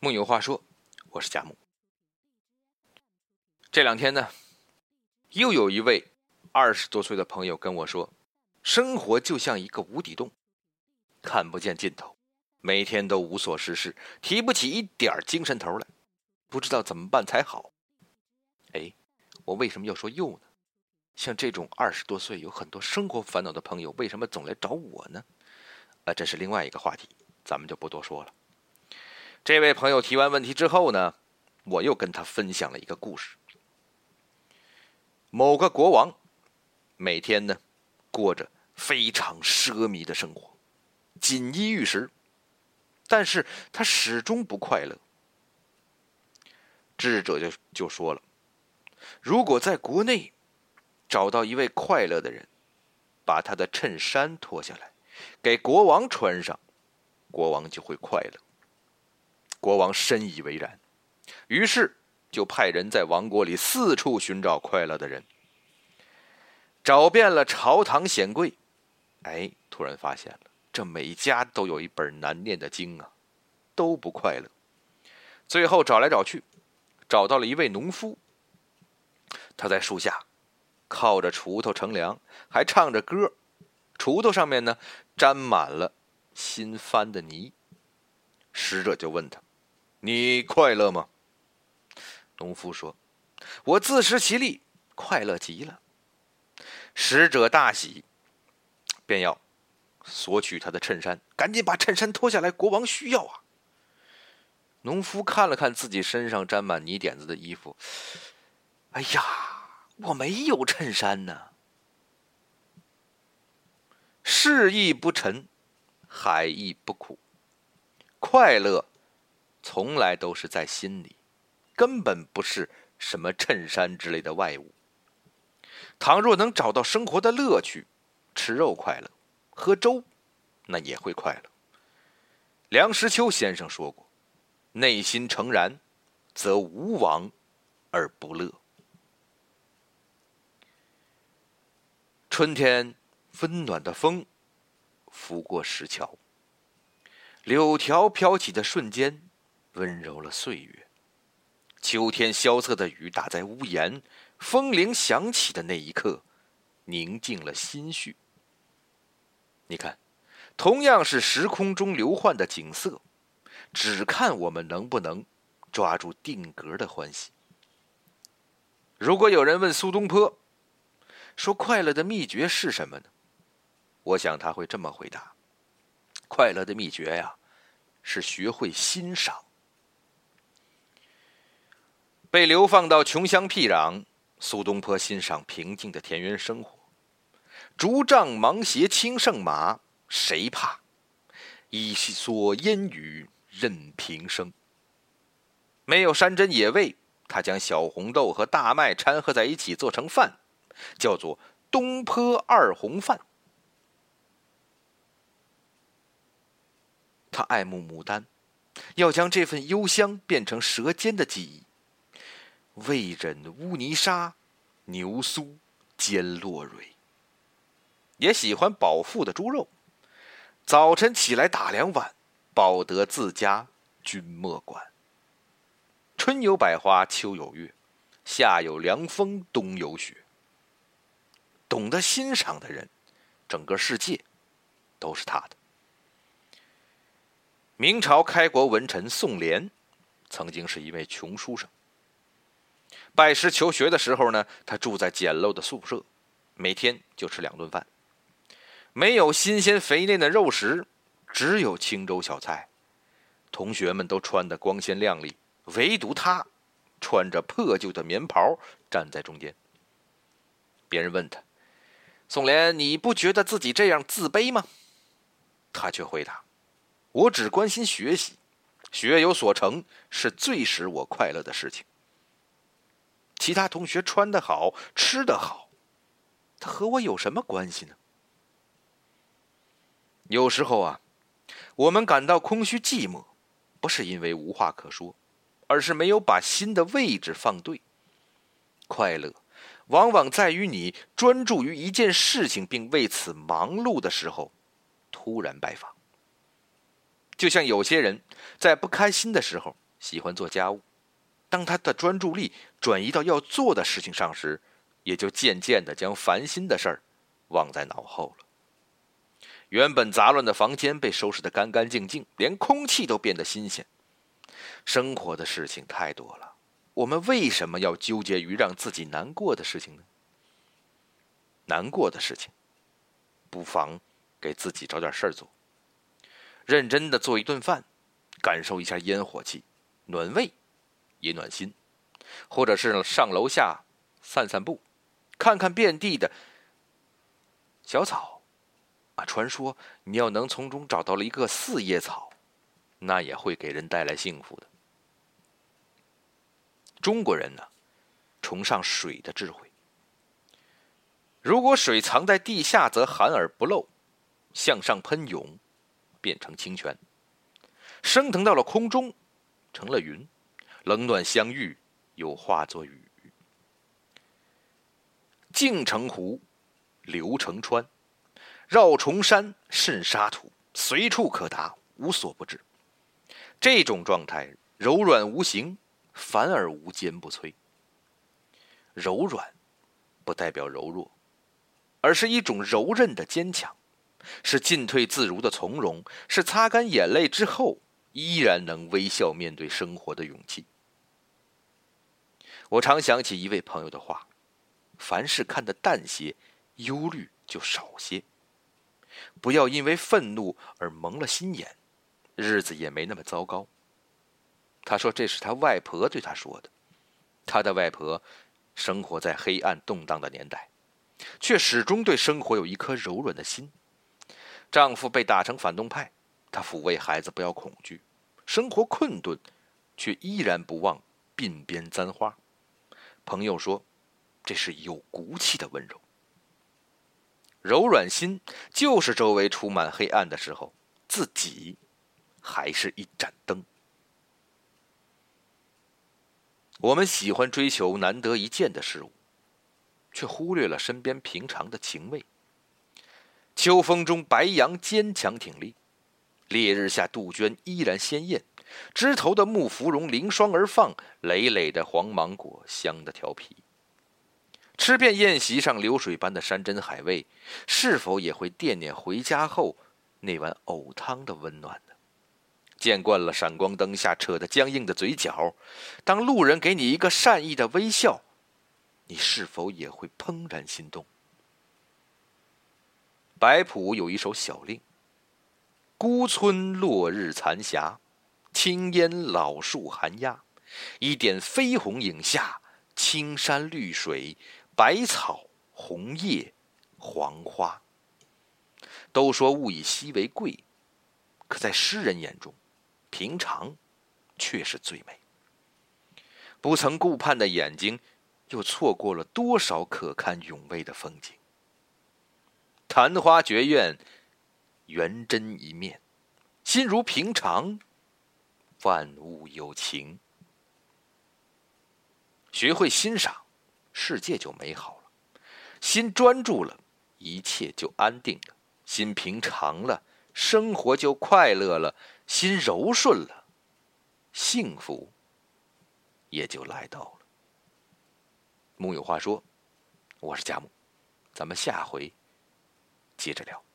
木有话说，我是贾木。这两天呢，又有一位二十多岁的朋友跟我说，生活就像一个无底洞，看不见尽头，每天都无所事事，提不起一点精神头来，不知道怎么办才好。哎，我为什么要说又呢？像这种二十多岁有很多生活烦恼的朋友，为什么总来找我呢？啊，这是另外一个话题，咱们就不多说了。这位朋友提完问题之后呢，我又跟他分享了一个故事。某个国王每天呢过着非常奢靡的生活，锦衣玉食，但是他始终不快乐。智者就就说了，如果在国内找到一位快乐的人，把他的衬衫脱下来给国王穿上，国王就会快乐。国王深以为然，于是就派人在王国里四处寻找快乐的人，找遍了朝堂显贵，哎，突然发现了这每家都有一本难念的经啊，都不快乐。最后找来找去，找到了一位农夫，他在树下靠着锄头乘凉，还唱着歌，锄头上面呢沾满了新翻的泥。使者就问他。你快乐吗？农夫说：“我自食其力，快乐极了。”使者大喜，便要索取他的衬衫，赶紧把衬衫脱下来，国王需要啊。农夫看了看自己身上沾满泥点子的衣服，哎呀，我没有衬衫呢。事亦不沉，海亦不苦，快乐。从来都是在心里，根本不是什么衬衫之类的外物。倘若能找到生活的乐趣，吃肉快乐，喝粥，那也会快乐。梁实秋先生说过：“内心诚然，则无往而不乐。”春天，温暖的风拂过石桥，柳条飘起的瞬间。温柔了岁月。秋天萧瑟的雨打在屋檐，风铃响起的那一刻，宁静了心绪。你看，同样是时空中流幻的景色，只看我们能不能抓住定格的欢喜。如果有人问苏东坡，说快乐的秘诀是什么呢？我想他会这么回答：快乐的秘诀呀，是学会欣赏。被流放到穷乡僻壤，苏东坡欣赏平静的田园生活。竹杖芒鞋轻胜马，谁怕？一蓑烟雨任平生。没有山珍野味，他将小红豆和大麦掺和在一起做成饭，叫做东坡二红饭。他爱慕牡丹，要将这份幽香变成舌尖的记忆。未忍污泥沙，牛酥煎落蕊。也喜欢饱腹的猪肉。早晨起来打两碗，饱得自家君莫管。春有百花，秋有月，夏有凉风，冬有雪。懂得欣赏的人，整个世界都是他的。明朝开国文臣宋濂，曾经是一位穷书生。拜师求学的时候呢，他住在简陋的宿舍，每天就吃两顿饭，没有新鲜肥嫩的肉食，只有清粥小菜。同学们都穿得光鲜亮丽，唯独他穿着破旧的棉袍站在中间。别人问他：“宋濂，你不觉得自己这样自卑吗？”他却回答：“我只关心学习，学有所成是最使我快乐的事情。”其他同学穿得好，吃得好，他和我有什么关系呢？有时候啊，我们感到空虚寂寞，不是因为无话可说，而是没有把心的位置放对。快乐，往往在于你专注于一件事情，并为此忙碌的时候，突然拜访。就像有些人在不开心的时候，喜欢做家务，当他的专注力转移到要做的事情上时，也就渐渐的将烦心的事儿忘在脑后了。原本杂乱的房间被收拾得干干净净，连空气都变得新鲜。生活的事情太多了，我们为什么要纠结于让自己难过的事情呢？难过的事情，不妨给自己找点事儿做。认真的做一顿饭，感受一下烟火气，暖胃也暖心；或者是上楼下散散步，看看遍地的小草。啊，传说你要能从中找到了一个四叶草，那也会给人带来幸福的。中国人呢，崇尚水的智慧。如果水藏在地下，则含而不漏；向上喷涌，变成清泉；升腾到了空中，成了云；冷暖相遇，又化作雨。静成湖，流成川，绕重山，渗沙土，随处可达，无所不至。这种状态柔软无形，反而无坚不摧。柔软，不代表柔弱。而是一种柔韧的坚强，是进退自如的从容，是擦干眼泪之后依然能微笑面对生活的勇气。我常想起一位朋友的话：“凡事看得淡些，忧虑就少些。不要因为愤怒而蒙了心眼，日子也没那么糟糕。”他说：“这是他外婆对他说的。他的外婆生活在黑暗动荡的年代。”却始终对生活有一颗柔软的心。丈夫被打成反动派，她抚慰孩子不要恐惧。生活困顿，却依然不忘鬓边簪花。朋友说，这是有骨气的温柔。柔软心就是周围充满黑暗的时候，自己还是一盏灯。我们喜欢追求难得一见的事物。却忽略了身边平常的情味。秋风中，白杨坚强挺立；烈日下，杜鹃依然鲜艳。枝头的木芙蓉凌霜而放，累累的黄芒果香的调皮。吃遍宴席上流水般的山珍海味，是否也会惦念回家后那碗藕汤的温暖呢？见惯了闪光灯下扯得僵硬的嘴角，当路人给你一个善意的微笑。你是否也会怦然心动？白朴有一首小令：“孤村落日残霞，青烟老树寒鸦。一点飞红影下，青山绿水，百草红叶黄花。”都说物以稀为贵，可在诗人眼中，平常却是最美。不曾顾盼的眼睛。又错过了多少可堪永慰的风景？昙花绝苑，圆真一面，心如平常，万物有情。学会欣赏，世界就美好了；心专注了，一切就安定了；心平常了，生活就快乐了；心柔顺了，幸福也就来到了。木有话说，我是佳木，咱们下回接着聊。